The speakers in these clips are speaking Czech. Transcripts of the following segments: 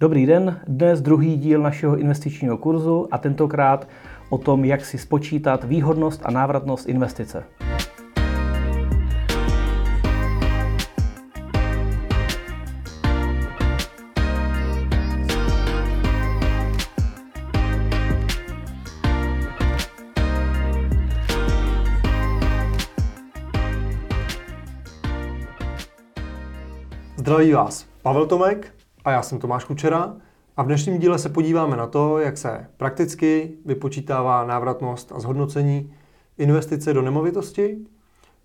Dobrý den, dnes druhý díl našeho investičního kurzu a tentokrát o tom, jak si spočítat výhodnost a návratnost investice. Zdraví vás Pavel Tomek a já jsem Tomáš Kučera a v dnešním díle se podíváme na to, jak se prakticky vypočítává návratnost a zhodnocení investice do nemovitosti,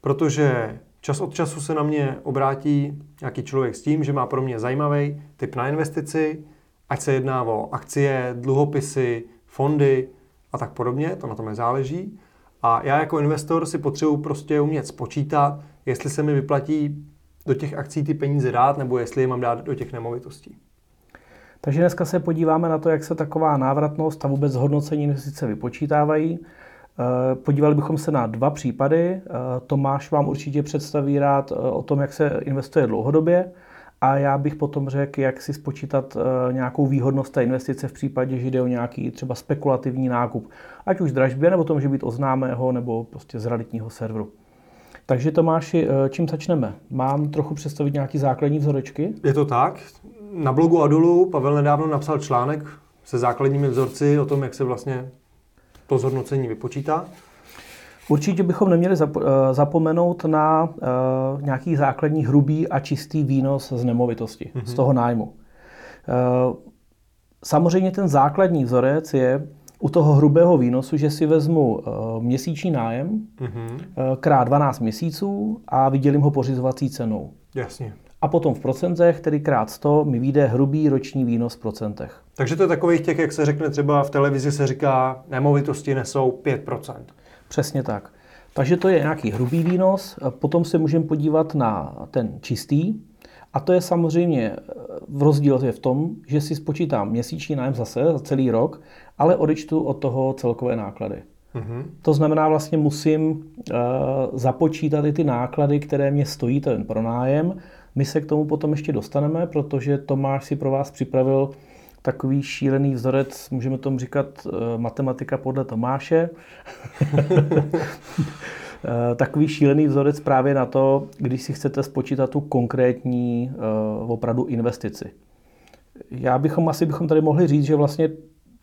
protože čas od času se na mě obrátí nějaký člověk s tím, že má pro mě zajímavý typ na investici, ať se jedná o akcie, dluhopisy, fondy a tak podobně, to na tom záleží. A já jako investor si potřebuji prostě umět spočítat, jestli se mi vyplatí do těch akcí ty peníze dát, nebo jestli je mám dát do těch nemovitostí. Takže dneska se podíváme na to, jak se taková návratnost a vůbec zhodnocení investice vypočítávají. Eh, podívali bychom se na dva případy. Eh, Tomáš vám určitě představí rád eh, o tom, jak se investuje dlouhodobě a já bych potom řekl, jak si spočítat nějakou výhodnost té investice v případě, že jde o nějaký třeba spekulativní nákup. Ať už dražbě, nebo to může být oznámého, nebo prostě z realitního serveru. Takže Tomáši, eh, čím začneme? Mám trochu představit nějaký základní vzorečky? Je to tak. Na blogu Adulu Pavel nedávno napsal článek se základními vzorci o tom, jak se vlastně to zhodnocení vypočítá. Určitě bychom neměli eh, zapomenout na eh, nějaký základní hrubý a čistý výnos z nemovitosti, mm-hmm. z toho nájmu. Samozřejmě ten základní vzorec je u toho hrubého výnosu, že si vezmu uh, měsíční nájem mm-hmm. uh, krát 12 měsíců a vydělím ho pořizovací cenou. Jasně. A potom v procentech, tedy krát 100, mi vyjde hrubý roční výnos v procentech. Takže to je takových těch, jak se řekne třeba v televizi, se říká, nemovitosti nesou 5%. Přesně tak. Takže to je nějaký hrubý výnos. Potom se můžeme podívat na ten čistý. A to je samozřejmě v rozdíl je v tom, že si spočítám měsíční nájem zase za celý rok ale odečtu od toho celkové náklady. Mm-hmm. To znamená, vlastně musím uh, započítat i ty náklady, které mě stojí ten pronájem. My se k tomu potom ještě dostaneme, protože Tomáš si pro vás připravil takový šílený vzorec, můžeme tomu říkat uh, matematika podle Tomáše. Eh, takový šílený vzorec právě na to, když si chcete spočítat tu konkrétní uh, opravdu investici. Já bychom asi bychom tady mohli říct, že vlastně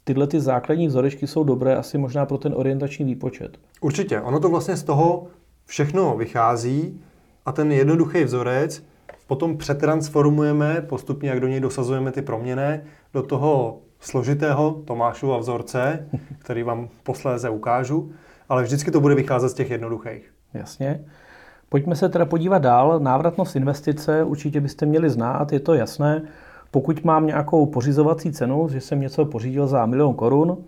tyhle ty základní vzorečky jsou dobré asi možná pro ten orientační výpočet. Určitě. Ono to vlastně z toho všechno vychází a ten jednoduchý vzorec potom přetransformujeme postupně, jak do něj dosazujeme ty proměny, do toho složitého Tomášova vzorce, který vám posléze ukážu, ale vždycky to bude vycházet z těch jednoduchých. Jasně. Pojďme se teda podívat dál. Návratnost investice určitě byste měli znát, je to jasné. Pokud mám nějakou pořizovací cenu, že jsem něco pořídil za milion korun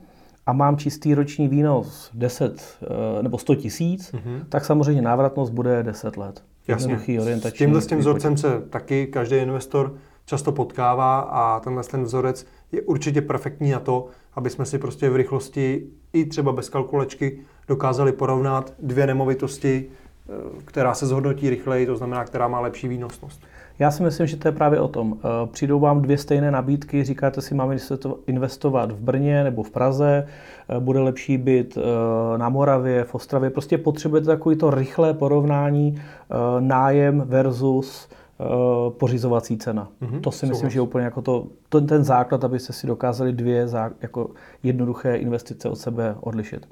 a mám čistý roční výnos 10 eh, nebo 100 tisíc, mm-hmm. tak samozřejmě návratnost bude 10 let. Jasně. S tímhle s tím vzorcem se taky každý investor často potkává a tenhle ten vzorec je určitě perfektní na to, aby jsme si prostě v rychlosti i třeba bez kalkulačky dokázali porovnat dvě nemovitosti, eh, která se zhodnotí rychleji, to znamená, která má lepší výnosnost. Já si myslím, že to je právě o tom. Eh, přijdou vám dvě stejné nabídky, říkáte si, máme investovat v Brně nebo v Praze, eh, bude lepší být eh, na Moravě, v Ostravě. Prostě potřebujete takový to rychlé porovnání nájem versus pořizovací cena. Mm-hmm, to si myslím, souhlas. že je úplně jako to, ten, ten základ, abyste si dokázali dvě jako jednoduché investice od sebe odlišit.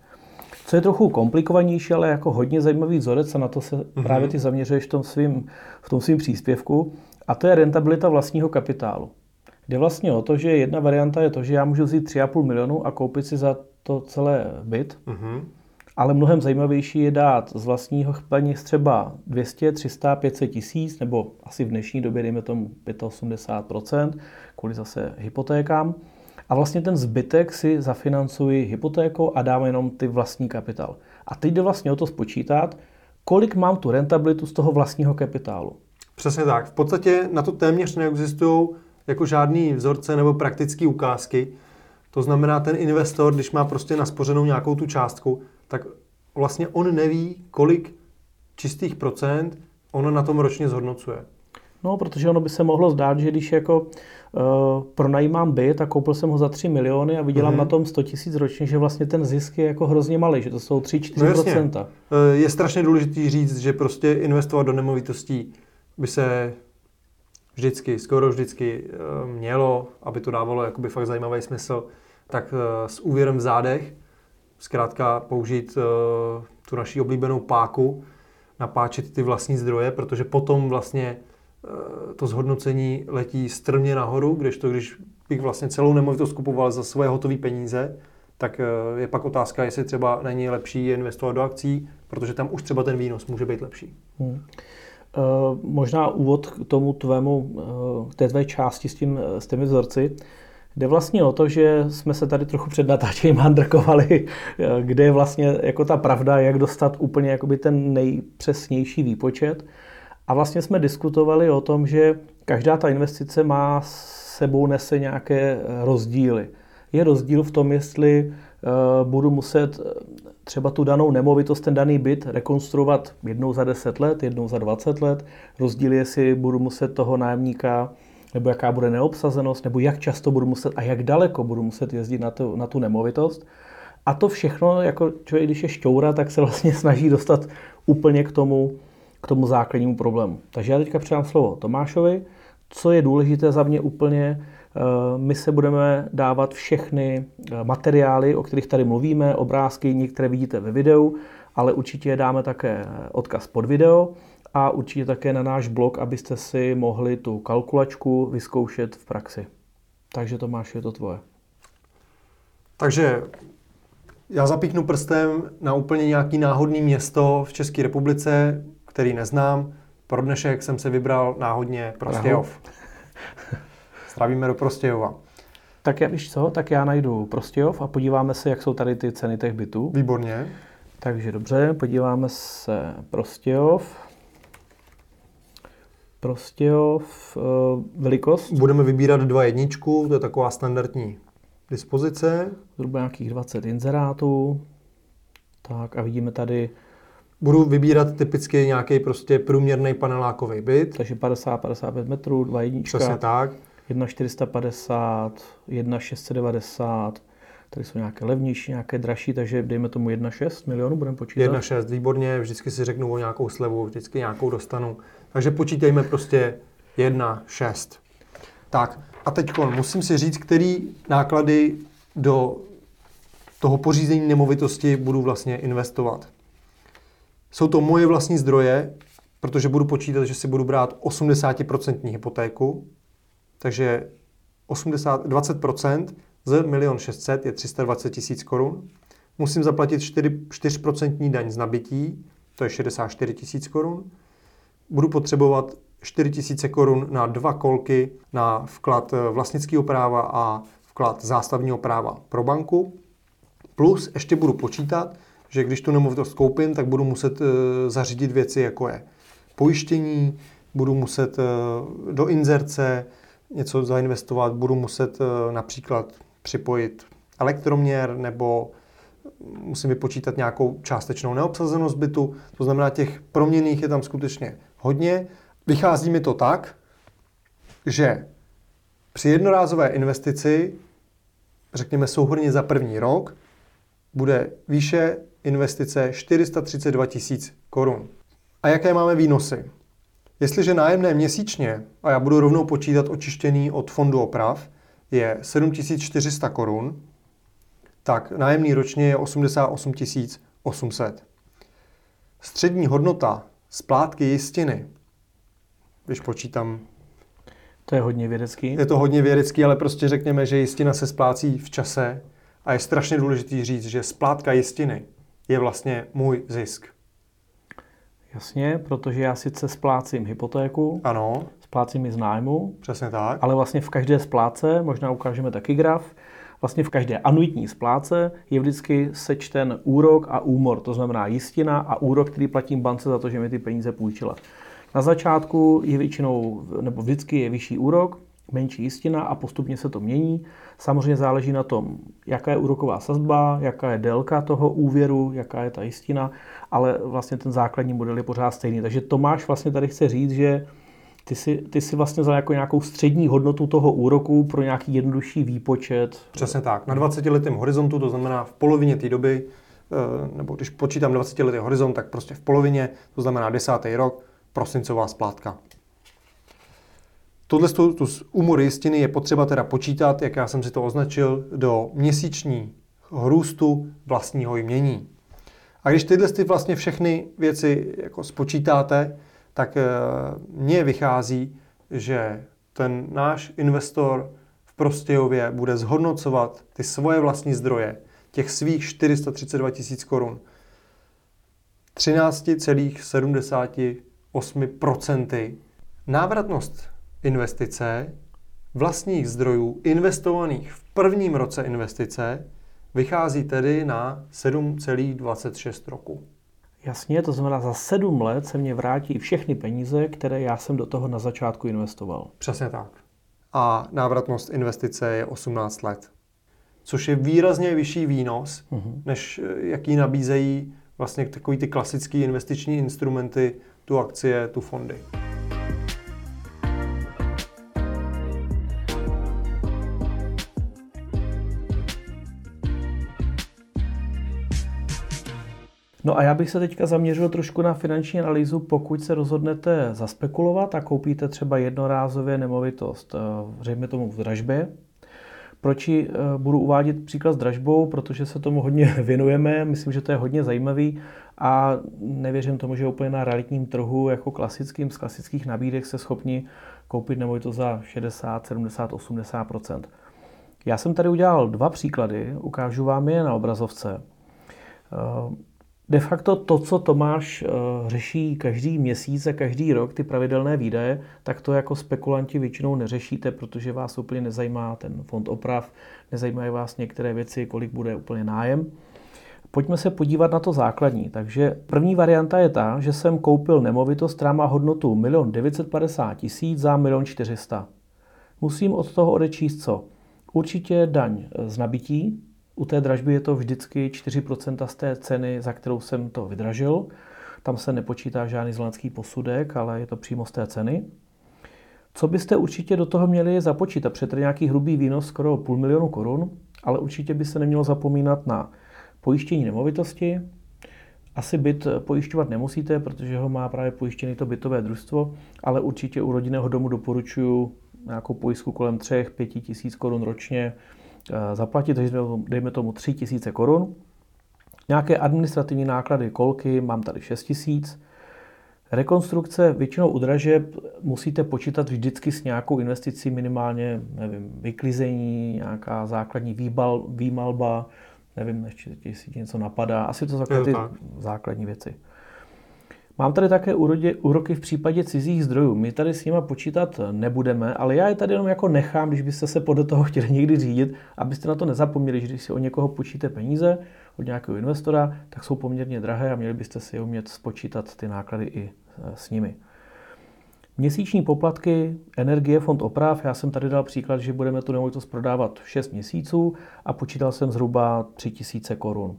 Co je trochu komplikovanější, ale jako hodně zajímavý vzorec a na to se mm-hmm. právě ty zaměřuješ v tom, svým, v tom svým příspěvku, a to je rentabilita vlastního kapitálu. Jde vlastně o to, že jedna varianta je to, že já můžu vzít 3,5 milionu a koupit si za to celé byt, mm-hmm. ale mnohem zajímavější je dát z vlastního peněz třeba 200, 300, 500 tisíc, nebo asi v dnešní době dejme tomu 85%, kvůli zase hypotékám, a vlastně ten zbytek si zafinancuji hypotékou a dám jenom ty vlastní kapitál. A teď jde vlastně o to spočítat, kolik mám tu rentabilitu z toho vlastního kapitálu. Přesně tak. V podstatě na to téměř neexistují jako žádný vzorce nebo praktické ukázky. To znamená, ten investor, když má prostě naspořenou nějakou tu částku, tak vlastně on neví, kolik čistých procent on na tom ročně zhodnocuje. No, protože ono by se mohlo zdát, že když jako uh, pronajímám byt a koupil jsem ho za 3 miliony a vydělám mm-hmm. na tom 100 tisíc ročně, že vlastně ten zisk je jako hrozně malý, že to jsou 3-4%. No je strašně důležité říct, že prostě investovat do nemovitostí by se vždycky, skoro vždycky mělo, aby to dávalo jakoby fakt zajímavý smysl, tak s úvěrem v zádech, zkrátka použít tu naší oblíbenou páku, napáčet ty vlastní zdroje, protože potom vlastně eh, to zhodnocení letí strmě nahoru, když to, když bych vlastně celou nemovitost kupoval za svoje hotové peníze, tak eh, je pak otázka, jestli třeba není lepší investovat do akcí, protože tam už třeba ten výnos může být lepší. Hmm. Uh, možná úvod k tomu tvému, uh, té tvé části s, tím, s těmi vzorci. Jde vlastně o to, že jsme se tady trochu před natáčením handrkovali, kde je vlastně jako ta pravda, jak dostat úplně jakoby ten nejpřesnější výpočet. A vlastně jsme diskutovali o tom, že každá ta investice má sebou nese nějaké rozdíly. Je rozdíl v tom, jestli eh, budu muset eh, třeba tu danou nemovitost, ten daný byt rekonstruovat jednou za 10 let, jednou za 20 let. Rozdíl je, jestli budu muset toho nájemníka nebo jaká bude neobsazenost, nebo jak často budu muset a jak daleko budu muset jezdit na tu, na tu nemovitost. A to všechno, jako člověk, když je šťoura, tak se vlastně snaží dostat úplně k tomu, k tomu základnímu problému. Takže já teďka předám slovo Tomášovi. Co je důležité za mě úplně, eh, my se budeme dávat všechny eh, materiály, o kterých tady mluvíme, obrázky, některé vidíte ve videu, ale určitě dáme také odkaz pod video a určitě také na náš blog, abyste si mohli tu kalkulačku vyzkoušet v praxi. Takže Tomáš, je to tvoje. Takže já zapíchnu prstem na úplně nějaký náhodný město v České republice, který neznám. Pro dnešek jsem se vybral náhodně Prostějov. Stravíme do Prostějova. Tak já víš co, tak já najdu Prostějov a podíváme se, jak jsou tady ty ceny těch bytů. Výborně. Takže dobře, podíváme se Prostějov. Prostějov, uh, velikost? Budeme vybírat dva jedničku, to je taková standardní dispozice. Zhruba nějakých 20 inzerátů. Tak a vidíme tady... Budu vybírat typicky nějaký prostě průměrný panelákový byt. Takže 50-55 metrů, dva jednička. Přesně tak. 1,450, 1,690, tady jsou nějaké levnější, nějaké dražší, takže dejme tomu 1,6 milionů, budeme počítat. 1,6, výborně, vždycky si řeknu o nějakou slevu, vždycky nějakou dostanu. Takže počítejme prostě 1,6. Tak a teď musím si říct, který náklady do toho pořízení nemovitosti budu vlastně investovat. Jsou to moje vlastní zdroje, protože budu počítat, že si budu brát 80% hypotéku, takže 80, 20% z 1 600 je 320 tisíc korun. Musím zaplatit 4, 4% daň z nabití, to je 64 tisíc korun. Budu potřebovat 4 tisíce korun na dva kolky na vklad eh, vlastnického práva a vklad zástavního práva pro banku. Plus ještě budu počítat, že když tu nemovitost koupím, tak budu muset eh, zařídit věci, jako je pojištění, budu muset eh, do inzerce něco zainvestovat, budu muset například připojit elektroměr nebo musím vypočítat nějakou částečnou neobsazenost bytu. To znamená, těch proměných je tam skutečně hodně. Vychází mi to tak, že při jednorázové investici, řekněme souhrně za první rok, bude výše investice 432 tisíc korun. A jaké máme výnosy? Jestliže nájemné měsíčně, a já budu rovnou počítat očištěný od fondu oprav, je 7400 korun, tak nájemný ročně je 88 800. Střední hodnota splátky jistiny, když počítám... To je hodně vědecký. Je to hodně vědecký, ale prostě řekněme, že jistina se splácí v čase a je strašně důležitý říct, že splátka jistiny je vlastně můj zisk. Jasně, protože já sice splácím hypotéku, ano. splácím i z nájmu, Přesně tak. ale vlastně v každé spláce, možná ukážeme taky graf, vlastně v každé anuitní spláce je vždycky sečten úrok a úmor, to znamená jistina a úrok, který platím bance za to, že mi ty peníze půjčila. Na začátku je většinou, nebo vždycky je vyšší úrok, menší jistina a postupně se to mění. Samozřejmě záleží na tom, jaká je úroková sazba, jaká je délka toho úvěru, jaká je ta jistina, ale vlastně ten základní model je pořád stejný. Takže Tomáš vlastně tady chce říct, že Ty si, ty si vlastně vzal jako nějakou střední hodnotu toho úroku pro nějaký jednodušší výpočet. Přesně tak. Na 20 letém horizontu, to znamená v polovině té doby, eh, nebo když počítám 20 letý horizont, tak prostě v polovině, to znamená desátý rok, prosincová splátka. Tohle tu, tu úmor jistiny je potřeba teda počítat, jak já jsem si to označil, do měsíční růstu vlastního jmění. A když tyhle ty vlastně všechny věci jako spočítáte, tak eh, mně vychází, že ten náš investor v Prostějově bude zhodnocovat ty svoje vlastní zdroje, těch svých 432 tisíc korun, 13,78%. Návratnost investice vlastních zdrojů investovaných v prvním roce investice vychází tedy na 7,26 roku. Jasně, to znamená, za sedm let se mě vrátí všechny peníze, které já jsem do toho na začátku investoval. Přesně tak. A návratnost investice je 18 let. Což je výrazně vyšší výnos, uh-huh. než jaký nabízejí vlastně takový ty klasické investiční instrumenty, tu akcie, tu fondy. No a já bych se teďka zaměřil trošku na finanční analýzu, pokud se rozhodnete zaspekulovat a koupíte třeba jednorázově nemovitost, řekněme tomu v dražbě. Proč eh, budu uvádět příklad s dražbou? Protože se tomu hodně věnujeme, myslím, že to je hodně zajímavý a nevěřím tomu, že úplně na realitním trhu jako klasickým z klasických nabídek se schopni koupit nemovitost za 60, 70, 80% Já jsem tady udělal dva příklady, ukážu vám je na obrazovce. De facto to, co Tomáš eh, řeší každý měsíc a každý rok, ty pravidelné výdaje, tak to jako spekulanti většinou neřešíte, protože vás úplně nezajímá ten fond oprav, nezajímají vás některé věci, kolik bude úplně nájem. Pojďme se podívat na to základní. Takže první varianta je ta, že jsem koupil nemovitost, která má hodnotu 1 950 tisíc za 1 400 Musím od toho odečíst co? Určitě daň z nabití, u té dražby je to vždycky 4% z té ceny, za kterou jsem to vydražil. Tam se nepočítá žádný zlanský posudek, ale je to přímo z té ceny. Co byste určitě do toho měli započítat? Protože nějaký hrubý výnos skoro půl milionu korun, ale určitě by se nemělo zapomínat na pojištění nemovitosti. Asi byt pojišťovat nemusíte, protože ho má právě pojištěný to bytové družstvo, ale určitě u rodinného domu doporučuji nějakou pojistku kolem 3-5 tisíc korun ročně, zaplatit, takže dejme tomu 3 tisíce korun. Nějaké administrativní náklady, kolky, mám tady 6 tisíc. Rekonstrukce většinou u dražeb musíte počítat vždycky s nějakou investicí minimálně, nevím, vyklizení, nějaká základní výbal, výmalba, nevím, ještě jestli něco napadá, asi to jsou ty základní věci. Mám tady také úroky v případě cizích zdrojů. My tady s nimi počítat nebudeme, ale já je tady jenom jako nechám, když byste se podle toho chtěli někdy řídit, abyste na to nezapomněli, že když si o někoho počíte peníze, od nějakého investora, tak jsou poměrně drahé a měli byste si umět spočítat ty náklady i e, s nimi. Měsíční poplatky, energie, fond oprav. Já jsem tady dal příklad, že budeme tu nemovitost prodávat 6 měsíců a počítal jsem zhruba 3000 korun.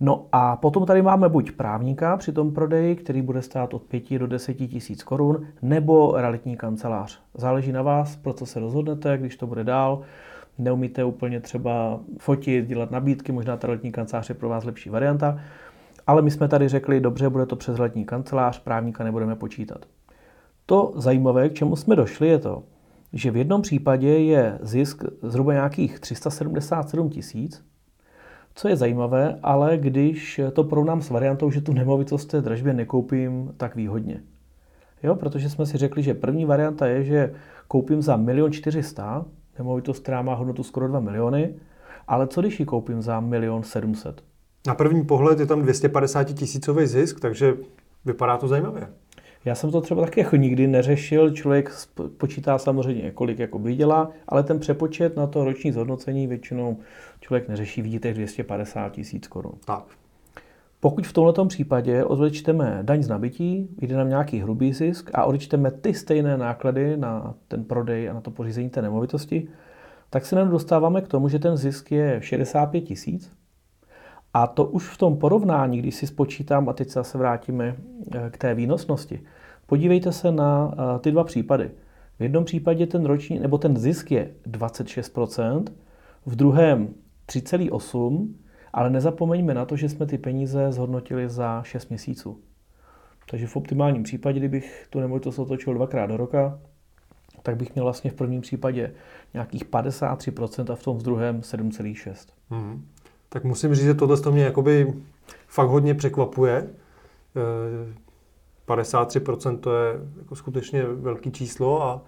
No a potom tady máme buď právníka při tom prodeji, který bude stát od 5 do 10 tisíc korun, nebo realitní kancelář. Záleží na vás, pro co se rozhodnete, když to bude dál. Neumíte úplně třeba fotit, dělat nabídky, možná ta realitní kancelář je pro vás lepší varianta. Ale my jsme tady řekli, dobře, bude to přes realitní kancelář, právníka nebudeme počítat. To zajímavé, k čemu jsme došli, je to, že v jednom případě je zisk zhruba nějakých 377 tisíc, co je zajímavé, ale když to porovnám s variantou, že tu nemovitost té dražbě nekoupím tak výhodně. Jo, protože jsme si řekli, že první varianta je, že koupím za 1 400 nemovitost, která má hodnotu skoro 2 miliony, ale co když ji koupím za 1 700 Na první pohled je tam 250 tisícový zisk, takže vypadá to zajímavě. Já jsem to třeba taky jako nikdy neřešil, člověk počítá samozřejmě, kolik jako vydělá, ale ten přepočet na to roční zhodnocení většinou člověk neřeší, vidíte 250 tisíc korun. Tak. Pokud v tomto případě odečteme daň z nabití, jde nám nějaký hrubý zisk a odečteme ty stejné náklady na ten prodej a na to pořízení té nemovitosti, tak se nám dostáváme k tomu, že ten zisk je 65 tisíc. A to už v tom porovnání, když si spočítám, a teď se zase vrátíme eh, k té výnosnosti, Podívejte se na uh, ty dva případy. V jednom případě ten roční, nebo ten zisk je 26%, v druhém 3,8%, ale nezapomeňme na to, že jsme ty peníze zhodnotili za 6 měsíců. Takže v optimálním případě, kdybych tu nemovitost otočil dvakrát do roka, tak bych měl vlastně v prvním případě nějakých 53% a v tom v druhém 7,6%. Hmm. Tak musím říct, že tohle to mě jakoby fakt hodně překvapuje. 53% to je jako skutečně velký číslo a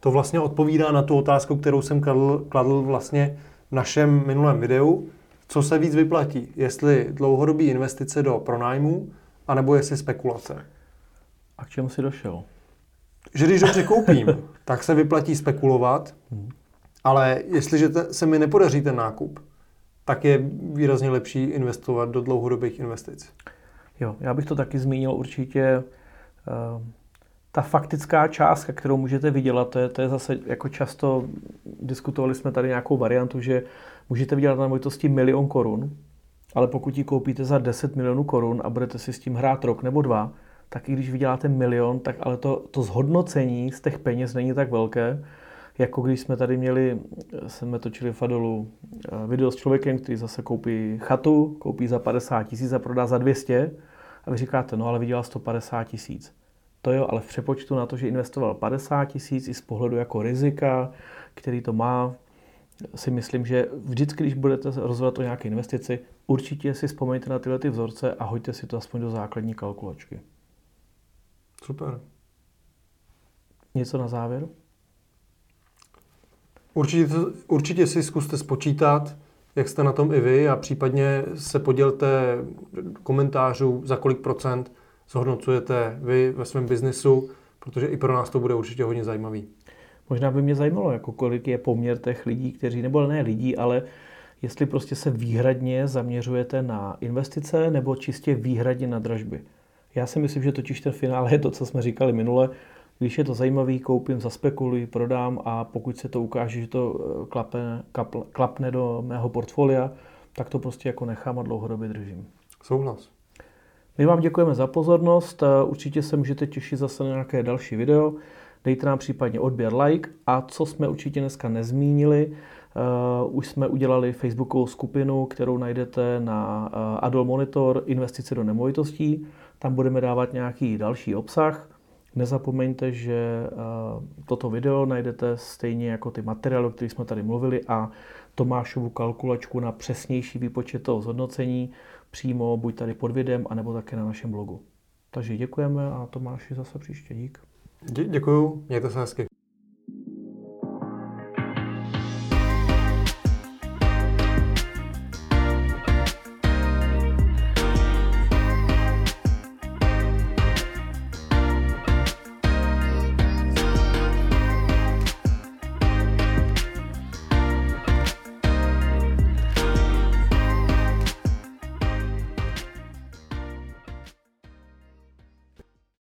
to vlastně odpovídá na tu otázku, kterou jsem kladl, kladl vlastně v našem minulém videu. Co se víc vyplatí? Jestli dlouhodobý investice do pronájmu, anebo jestli spekulace? A k čemu si došel? Že když dobře koupím, tak se vyplatí spekulovat, ale jestliže se mi nepodaří ten nákup, tak je výrazně lepší investovat do dlouhodobých investic. Jo, já bych to taky zmínil určitě. Uh, ta faktická částka, kterou můžete vydělat, to je, to je zase jako často, diskutovali jsme tady nějakou variantu, že můžete vydělat na nemovitosti milion korun, ale pokud ji koupíte za 10 milionů korun a budete si s tím hrát rok nebo dva, tak i když vyděláte milion, tak ale to, to zhodnocení z těch peněz není tak velké, jako když jsme tady měli, jsme točili v Adolu eh, video s člověkem, který zase koupí chatu, koupí za 50 tisíc a prodá za 200 a vy říkáte, no ale vydělal 150 tisíc. To jo, ale v přepočtu na to, že investoval 50 tisíc i z pohledu jako rizika, který to má, si myslím, že vždycky, když budete rozhodovat o nějaké investici, určitě si vzpomeňte na tyhle ty vzorce a hoďte si to aspoň do základní kalkulačky. Super. Něco na závěr? Určitě, určitě si zkuste spočítat, jak jste na tom i vy a případně se podělte komentářů, za kolik procent zhodnocujete vy ve svém biznesu, protože i pro nás to bude určitě hodně zajímavý. Možná by mě zajímalo, jako kolik je poměr těch lidí, kteří, nebo ne lidí, ale jestli prostě se výhradně zaměřujete na investice nebo čistě výhradně na dražby. Já si myslím, že totiž ten finále je to, co jsme říkali minule. Když je to zajímavý, koupím, zaspekuluji, prodám a pokud se to ukáže, že to eh, klapne, kapl, klapne do mého portfolia, tak to prostě jako nechám a dlouhodobě držím. Souhlas. My vám děkujeme za pozornost, eh, určitě se můžete těšit zase na nějaké další video. Dejte nám případně odběr, like a co jsme určitě dneska nezmínili, Uh, už jsme udělali facebookovou skupinu, kterou najdete na uh, Adol Monitor investice do nemovitostí. Tam budeme dávat nějaký další obsah. Nezapomeňte, že uh, toto video najdete stejně jako ty materiály, o kterých jsme tady mluvili a Tomášovu kalkulačku na přesnější výpočet toho zhodnocení přímo buď tady pod videem, anebo také na našem blogu. Takže děkujeme a Tomáši zase příště. Dík. Dě- děkuju, mějte se hezky.